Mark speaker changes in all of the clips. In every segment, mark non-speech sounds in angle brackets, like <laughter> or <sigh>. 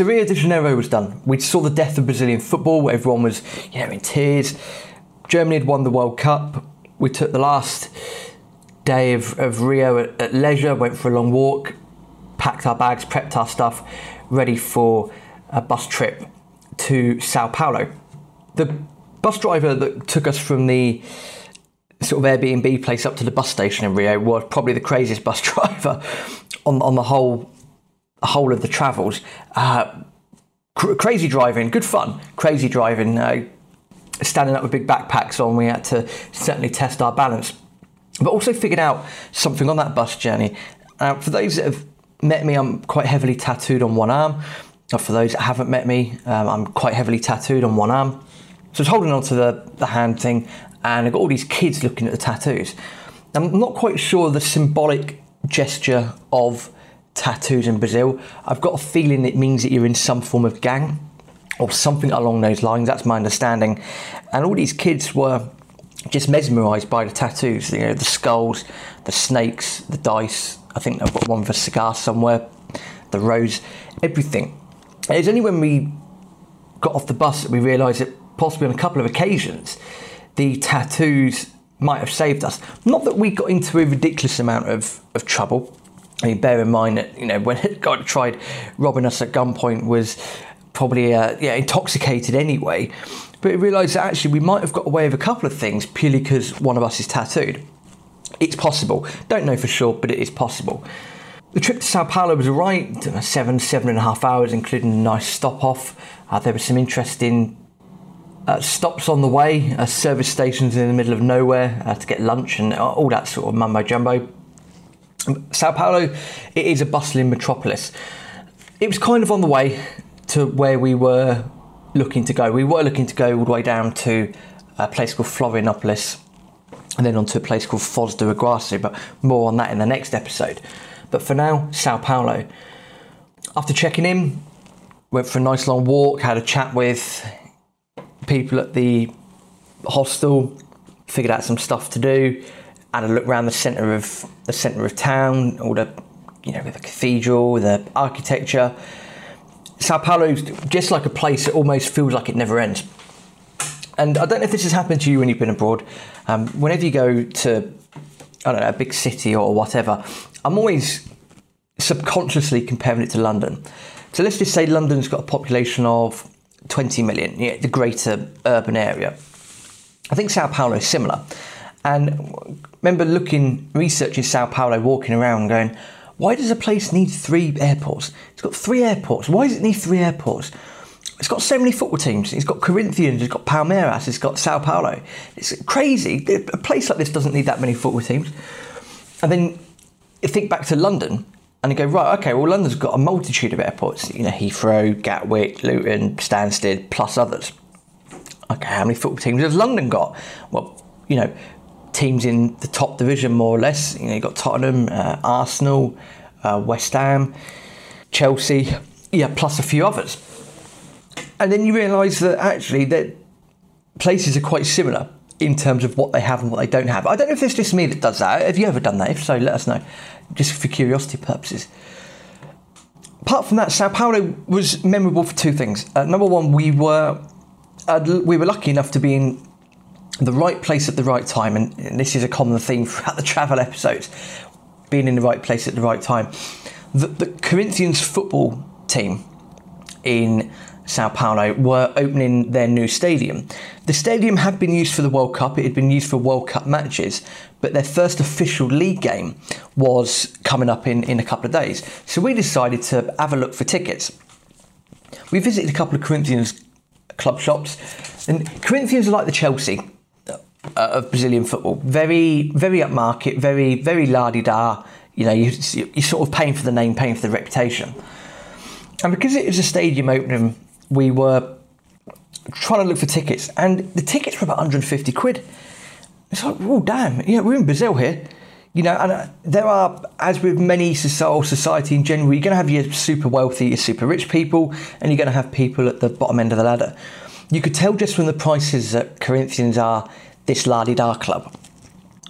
Speaker 1: so Rio de Janeiro was done. We saw the death of Brazilian football. Everyone was, you know, in tears. Germany had won the World Cup. We took the last day of, of Rio at, at leisure, went for a long walk, packed our bags, prepped our stuff, ready for a bus trip to Sao Paulo. The bus driver that took us from the sort of Airbnb place up to the bus station in Rio was probably the craziest <laughs> bus driver on, on the whole whole of the travels. Uh, cr- crazy driving, good fun. Crazy driving. Uh, standing up with big backpacks on, we had to certainly test our balance, but also figured out something on that bus journey. Uh, for those that have met me, I'm quite heavily tattooed on one arm. For those that haven't met me, um, I'm quite heavily tattooed on one arm. So I was holding on to the, the hand thing, and I got all these kids looking at the tattoos. I'm not quite sure the symbolic gesture of tattoos in Brazil. I've got a feeling it means that you're in some form of gang or something along those lines. That's my understanding. And all these kids were just mesmerised by the tattoos. You know, the skulls, the snakes, the dice. I think I've got one with a cigar somewhere. The rose, everything. It was only when we got off the bus that we realised that possibly on a couple of occasions, the tattoos might have saved us. Not that we got into a ridiculous amount of, of trouble. I mean, bear in mind that you know when <laughs> a guy tried robbing us at gunpoint was probably uh, yeah intoxicated anyway, but we realised that actually we might have got away with a couple of things purely because one of us is tattooed. It's possible. Don't know for sure, but it is possible. The trip to Sao Paulo was alright, seven, seven and a half hours, including a nice stop off. Uh, there were some interesting uh, stops on the way, uh, service stations in the middle of nowhere uh, to get lunch and all that sort of mumbo jumbo. Sao Paulo, it is a bustling metropolis. It was kind of on the way to where we were looking to go. We were looking to go all the way down to a place called Florianopolis and then onto a place called Foz do Iguaçu, but more on that in the next episode. But for now, Sao Paulo. After checking in, went for a nice long walk, had a chat with people at the hostel, figured out some stuff to do, had a look around the centre of the centre of town, all the you know, the cathedral, the architecture. Sao Paulo's just like a place that almost feels like it never ends. And I don't know if this has happened to you when you've been abroad. Um, whenever you go to, I don't know, a big city or whatever, I'm always subconsciously comparing it to London. So let's just say London's got a population of 20 million, know, the greater urban area. I think Sao Paulo is similar. And remember looking, researching Sao Paulo, walking around, going, why does a place need three airports? It's got three airports. Why does it need three airports? It's got so many football teams. It's got Corinthians, it's got Palmeiras, it's got Sao Paulo. It's crazy. A place like this doesn't need that many football teams. And then you think back to London and you go, right, okay, well, London's got a multitude of airports. You know, Heathrow, Gatwick, Luton, Stansted, plus others. Okay, how many football teams has London got? Well, you know, teams in the top division, more or less. You know, you've got Tottenham, uh, Arsenal, uh, West Ham, Chelsea, yeah, plus a few others. And then you realise that actually that places are quite similar in terms of what they have and what they don't have. I don't know if it's just me that does that. Have you ever done that? If so, let us know, just for curiosity purposes. Apart from that, Sao Paulo was memorable for two things. Uh, number one, we were uh, we were lucky enough to be in the right place at the right time, and, and this is a common theme throughout the travel episodes being in the right place at the right time. The, the Corinthians football team in Sao Paulo were opening their new stadium. The stadium had been used for the World Cup, it had been used for World Cup matches, but their first official league game was coming up in, in a couple of days. So we decided to have a look for tickets. We visited a couple of Corinthians club shops, and Corinthians are like the Chelsea uh, of Brazilian football. Very, very upmarket, very, very la di da. You know, you, you're sort of paying for the name, paying for the reputation. And because it was a stadium opening, we were trying to look for tickets, and the tickets were about 150 quid. It's like, oh, damn, yeah, we're in Brazil here. You know, and uh, there are, as with many society in general, you're going to have your super wealthy, your super rich people, and you're going to have people at the bottom end of the ladder. You could tell just from the prices that Corinthians are this la di da club.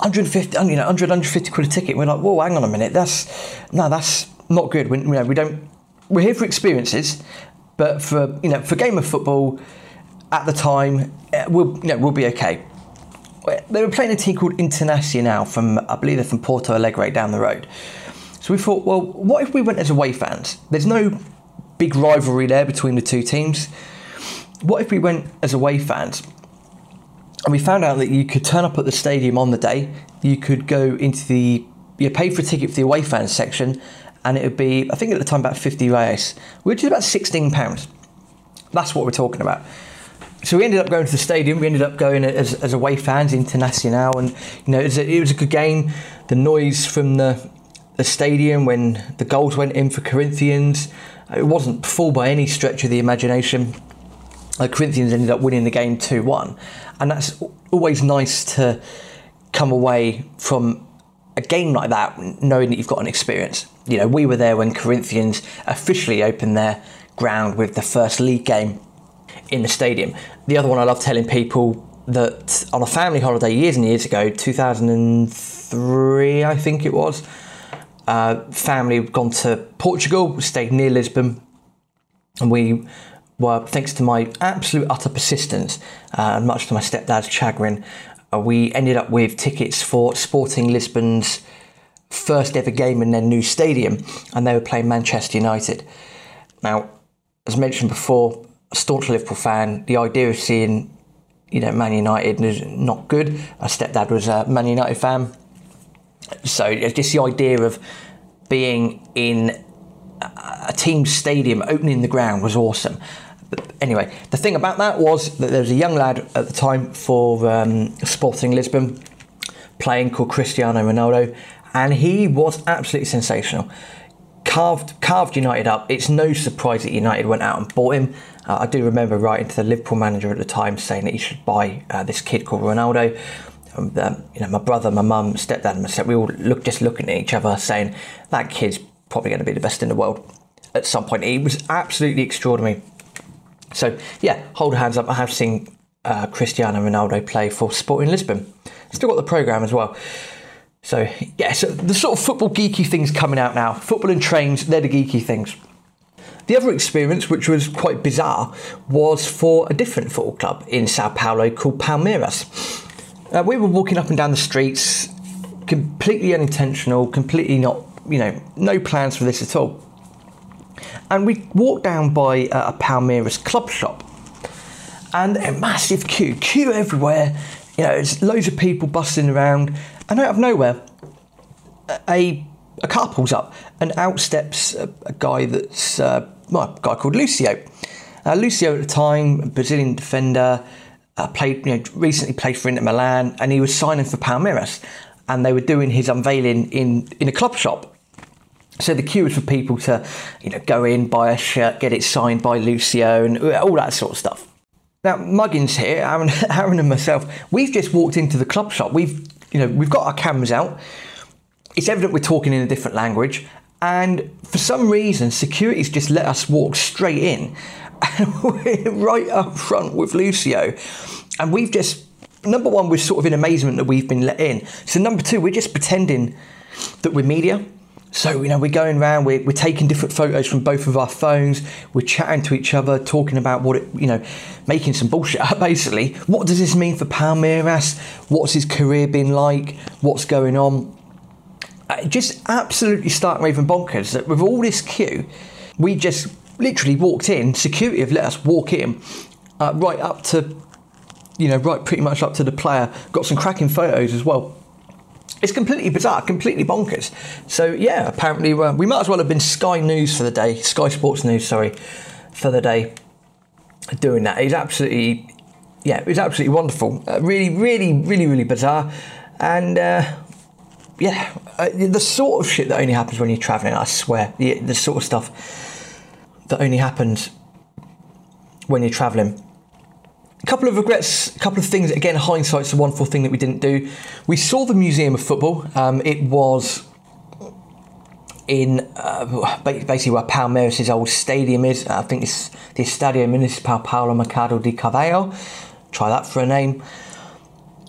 Speaker 1: 150, you know, 100, 150 quid a ticket. We're like, whoa, hang on a minute. That's no, that's not good. We, you know, we don't. We're here for experiences, but for you know for game of football at the time, uh, we'll you know we'll be okay. They were playing a team called Internacional from I believe they're from Porto Alegre down the road. So we thought, well, what if we went as away fans? There's no big rivalry there between the two teams. What if we went as away fans? And we found out that you could turn up at the stadium on the day. You could go into the you pay for a ticket for the away fans section, and it would be I think at the time about 50 reais, which is about 16 pounds. That's what we're talking about. So we ended up going to the stadium. We ended up going as, as away fans, Internacional, and you know it was, a, it was a good game. The noise from the the stadium when the goals went in for Corinthians, it wasn't full by any stretch of the imagination. Corinthians ended up winning the game two one, and that's always nice to come away from a game like that knowing that you've got an experience. You know, we were there when Corinthians officially opened their ground with the first league game in the stadium. The other one I love telling people that on a family holiday years and years ago, 2003, I think it was, uh, family gone to Portugal, stayed near Lisbon, and we were, thanks to my absolute utter persistence, uh, and much to my stepdad's chagrin, uh, we ended up with tickets for Sporting Lisbon's first ever game in their new stadium, and they were playing Manchester United. Now, as mentioned before, a staunch Liverpool fan, the idea of seeing you know Man United is not good. My stepdad was a Man United fan, so just the idea of being in a team stadium opening the ground was awesome. Anyway, the thing about that was that there was a young lad at the time for um, Sporting Lisbon playing called Cristiano Ronaldo, and he was absolutely sensational. Carved, carved United up. It's no surprise that United went out and bought him. Uh, I do remember writing to the Liverpool manager at the time saying that he should buy uh, this kid called Ronaldo. Um, you know, my brother, my mum, stepdad, and myself, we all look just looking at each other, saying that kid's probably going to be the best in the world at some point. He was absolutely extraordinary. So yeah, hold hands up. I have seen uh, Cristiano Ronaldo play for Sporting Lisbon. Still got the program as well. So yeah, so the sort of football geeky things coming out now. Football and trains, they're the geeky things. The other experience, which was quite bizarre, was for a different football club in Sao Paulo called Palmeiras. Uh, we were walking up and down the streets, completely unintentional, completely not, you know, no plans for this at all and we walked down by a Palmeiras club shop and a massive queue, queue everywhere. You know, there's loads of people bustling around, and out of nowhere, a a car pulls up, and out steps a, a guy that's uh, well, a guy called Lucio. Uh, Lucio at the time, Brazilian defender, uh, played you know recently played for Inter Milan, and he was signing for Palmeiras, and they were doing his unveiling in in a club shop. So the queue was for people to, you know, go in, buy a shirt, get it signed by Lucio, and uh, all that sort of stuff. Now Muggins here, Aaron, <laughs> Aaron and myself, we've just walked into the club shop. We've, you know, we've got our cameras out. It's evident we're talking in a different language, and for some reason, security's just let us walk straight in, and <laughs> we're right up front with Lucio, and we've just number one, we're sort of in amazement that we've been let in. So number two, we're just pretending that we're media so, you know, we're going around, we're, we're taking different photos from both of our phones, we're chatting to each other, talking about what it, you know, making some bullshit up <laughs> basically. What does this mean for Palmeiras? What's his career been like? What's going on? Uh, just absolutely stark raving bonkers that with all this queue, we just literally walked in, security have let us walk in uh, right up to, you know, right pretty much up to the player. Got some cracking photos as well. It's completely bizarre, completely bonkers. So yeah, apparently uh, we might as well have been Sky News for the day, Sky Sports News, sorry, for the day. Doing that, it's absolutely, yeah, it's absolutely wonderful. Uh, really, really, really, really bizarre, and uh, yeah, uh, the sort of shit that only happens when you're travelling. I swear, the, the sort of stuff that only happens when you're travelling couple of regrets, a couple of things. Again, hindsight's a wonderful thing that we didn't do. We saw the Museum of Football. Um, it was in uh, basically where Palmeiras' old stadium is. I think it's the Estadio Municipal Paulo Machado de Carvalho. Try that for a name.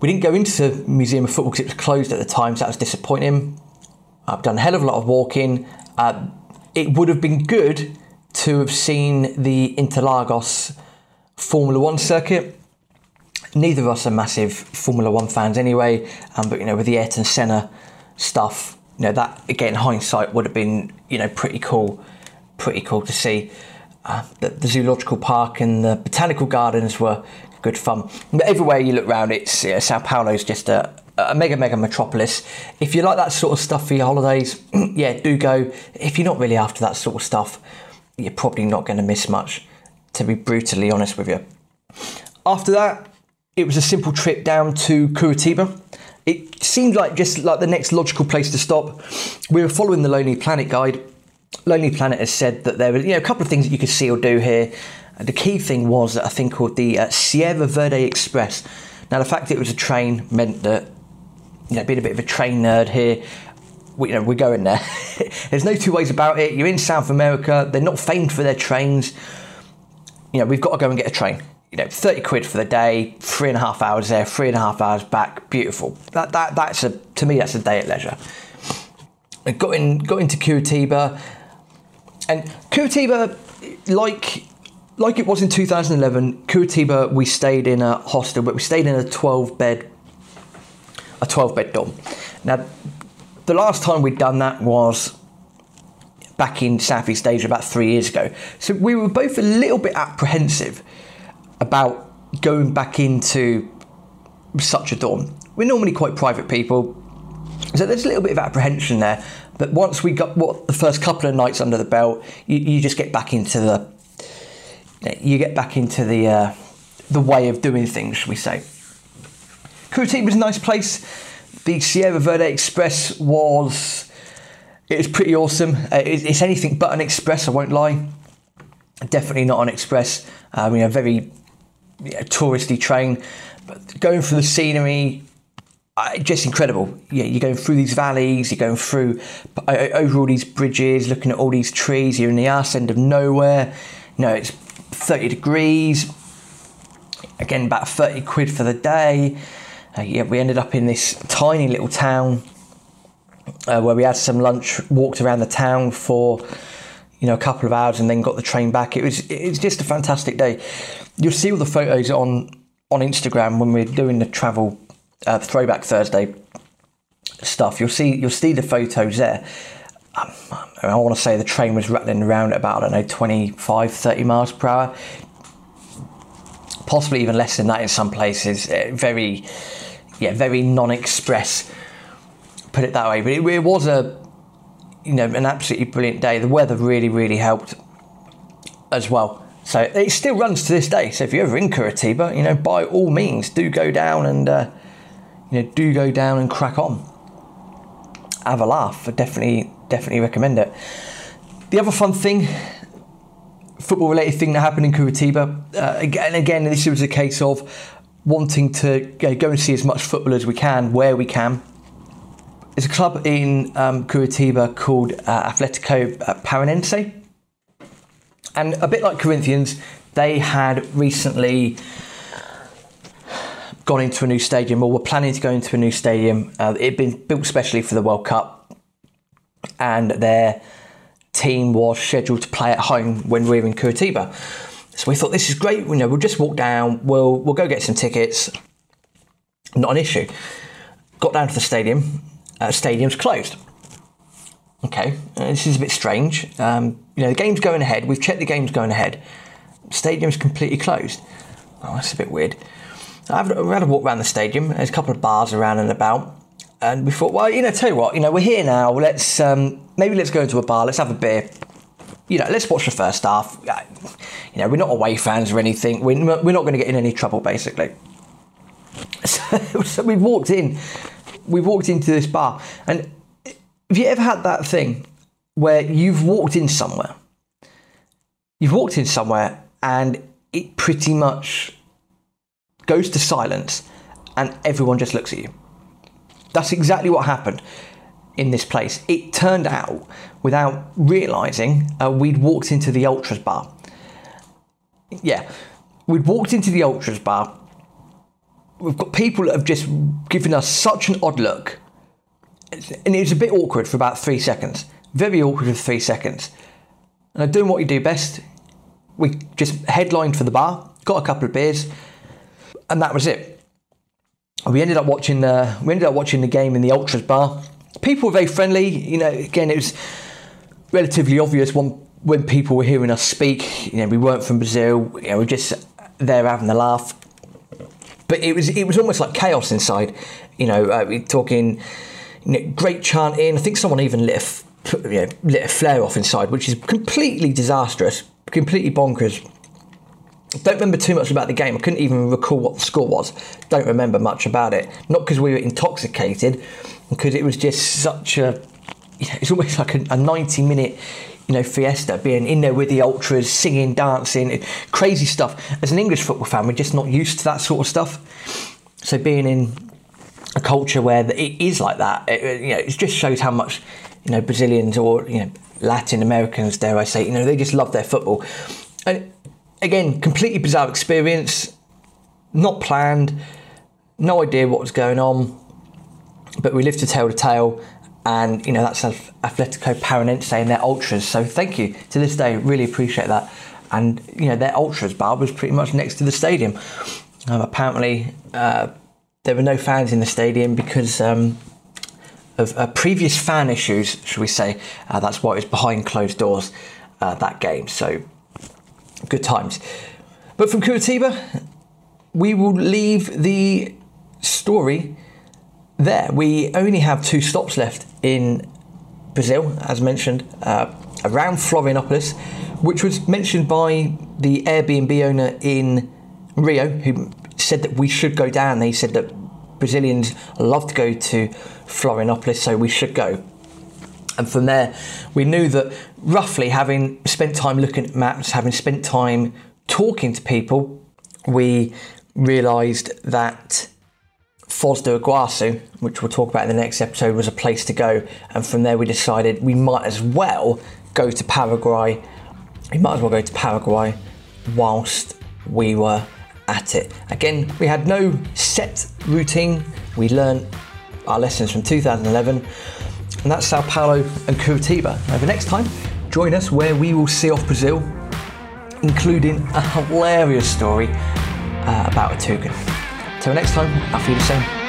Speaker 1: We didn't go into the Museum of Football because it was closed at the time, so that was disappointing. I've done a hell of a lot of walking. Uh, it would have been good to have seen the Interlagos Formula One circuit. Neither of us are massive Formula One fans anyway, um, but you know, with the Ayrton Senna stuff, you know, that again, hindsight would have been, you know, pretty cool, pretty cool to see. Uh, the, the, zoological park and the botanical gardens were good fun. But everywhere you look around, it's yeah, Sao Paulo is just a, a mega mega metropolis. If you like that sort of stuff for your holidays, <clears throat> yeah, do go. If you're not really after that sort of stuff, you're probably not going to miss much. To be brutally honest with you. After that, it was a simple trip down to Curitiba. It seemed like just like the next logical place to stop. We were following the Lonely Planet guide. Lonely Planet has said that there were you know a couple of things that you could see or do here. The key thing was a thing called the uh, Serra Verde Express. Now the fact that it was a train meant that you know being a bit of a train nerd here, we, you know we're going there. <laughs> There's no two ways about it. You're in South America. They're not famed for their trains. You know we've got to go and get a train you know, 30 quid for the day, three and a half hours there, three and a half hours back. Beautiful. That, that, that's a, to me, that's a day at leisure. I got, in, got into Curitiba, and Curitiba, like, like it was in 2011, Curitiba, we stayed in a hostel, but we stayed in a 12 bed, a 12 bed dorm. Now, the last time we'd done that was back in Southeast Asia about three years ago. So we were both a little bit apprehensive about going back into such a dorm. We're normally quite private people, so there's a little bit of apprehension there. But once we got what the first couple of nights under the belt, you, you just get back into the you get back into the uh, the way of doing things, shall we say? Curitiba was a nice place. The Serra Verde Express was it was pretty awesome. Uh, it's, it's anything but an express, I won't lie. Definitely not an express. Um, you know, very touristy train, but going through the scenery, uh, just incredible. Yeah, you're going through these valleys, you're going through uh, over all these bridges, looking at all these trees. You're in the arse end of nowhere. You know, it's 30 degrees. Again, about 30 quid for the day. Uh, yeah, we ended up in this tiny little town uh, where we had some lunch, walked around the town for you know a couple of hours, and then got the train back. It was it was just a fantastic day you'll see all the photos on on Instagram when we're doing the travel uh, throwback Thursday stuff. You'll see you'll see the photos there. Um, I want to say the train was rattling around at about I don't know 25, 30 miles per hour, possibly even less than that in some places. Uh, very, yeah, very non-express. Put it that way, but it, it was a you know an absolutely brilliant day. The weather really really helped as well. So it still runs to this day. So if you're ever in Curitiba, you know, by all means, do go down and uh, you know, do go down and crack on. Have a laugh. I definitely, definitely recommend it. The other fun thing, football-related thing that happened in Curitiba, uh, again, again, this was a case of wanting to go and see as much football as we can, where we can. There's a club in um, Curitiba called uh, Atletico Paranaense and a bit like Corinthians, they had recently gone into a new stadium or were planning to go into a new stadium. Uh, it had been built specially for the World Cup, and their team was scheduled to play at home when we were in Curitiba. So we thought this is great. You know, we'll just walk down. We'll we'll go get some tickets. Not an issue. Got down to the stadium. Uh, stadium's closed. Okay, uh, this is a bit strange. Um, you know, the game's going ahead. We've checked the game's going ahead. Stadium's completely closed. Oh, that's a bit weird. I've had a walk around the stadium. There's a couple of bars around and about, and we thought, well, you know, tell you what, you know, we're here now. Let's um, maybe let's go into a bar. Let's have a beer. You know, let's watch the first half. You know, we're not away fans or anything. We're, we're not going to get in any trouble, basically. <laughs> So, so we walked in. We walked into this bar, and have you ever had that thing where you've walked in somewhere? You've walked in somewhere and it pretty much goes to silence and everyone just looks at you. That's exactly what happened in this place. It turned out, without realizing, uh, we'd walked into the Ultras bar. Yeah, we'd walked into the Ultras bar. We've got people that have just given us such an odd look and it was a bit awkward for about three seconds. Very awkward for three seconds. and I'm doing what you do best. We just headlined for the bar, got a couple of beers, and that was it. We ended up watching the we ended up watching the game in the ultras bar. People were very friendly. You know, again, it was relatively obvious when when people were hearing us speak. You know, we weren't from Brazil. You know, we were just there having a laugh. But it was it was almost like chaos inside. You know, uh, we're talking you know, great chanting. I think someone even lit a, you know, lit a flare off inside, which is completely disastrous, completely bonkers. Don't remember too much about the game. I couldn't even recall what the score was. Don't remember much about it. Not because we were intoxicated, because it was just such a. You know, it's almost like a, a 90 minute you know, fiesta, being in there with the ultras, singing, dancing, crazy stuff. As an English football fan, we're just not used to that sort of stuff. So being in a culture where it is like that, it, you know, it just shows how much, you know, Brazilians or you know Latin Americans, dare I say, you know, they just love their football. And again, completely bizarre experience, not planned, no idea what was going on, but we lived to tell the tale. And you know that's Atletico Paranaense and their ultras. So thank you to this day, really appreciate that. And you know their ultras bar was pretty much next to the stadium. Um, apparently, uh, there were no fans in the stadium because um, of uh, previous fan issues, should we say. Uh, that's why it was behind closed doors uh, that game. So good times. But from Curitiba, we will leave the story there. We only have two stops left in Brazil, as mentioned, uh, around Florianopolis, which was mentioned by the Airbnb owner in Rio, who said that we should go down. They said that Brazilians love to go to Florianopolis, so we should go. And from there, we knew that roughly having spent time looking at maps, having spent time talking to people, we realised that Foz do Iguaçu, which we'll talk about in the next episode, was a place to go. And from there, we decided we might as well go to Paraguay. We might as well go to Paraguay whilst we were at it. Again, we had no set routine. We learned our lessons from 2011, and that's Sao Paulo and Curitiba. The next time, join us where we will see off Brazil, including a hilarious story uh, about a toucan. Till next time, I'll you the same.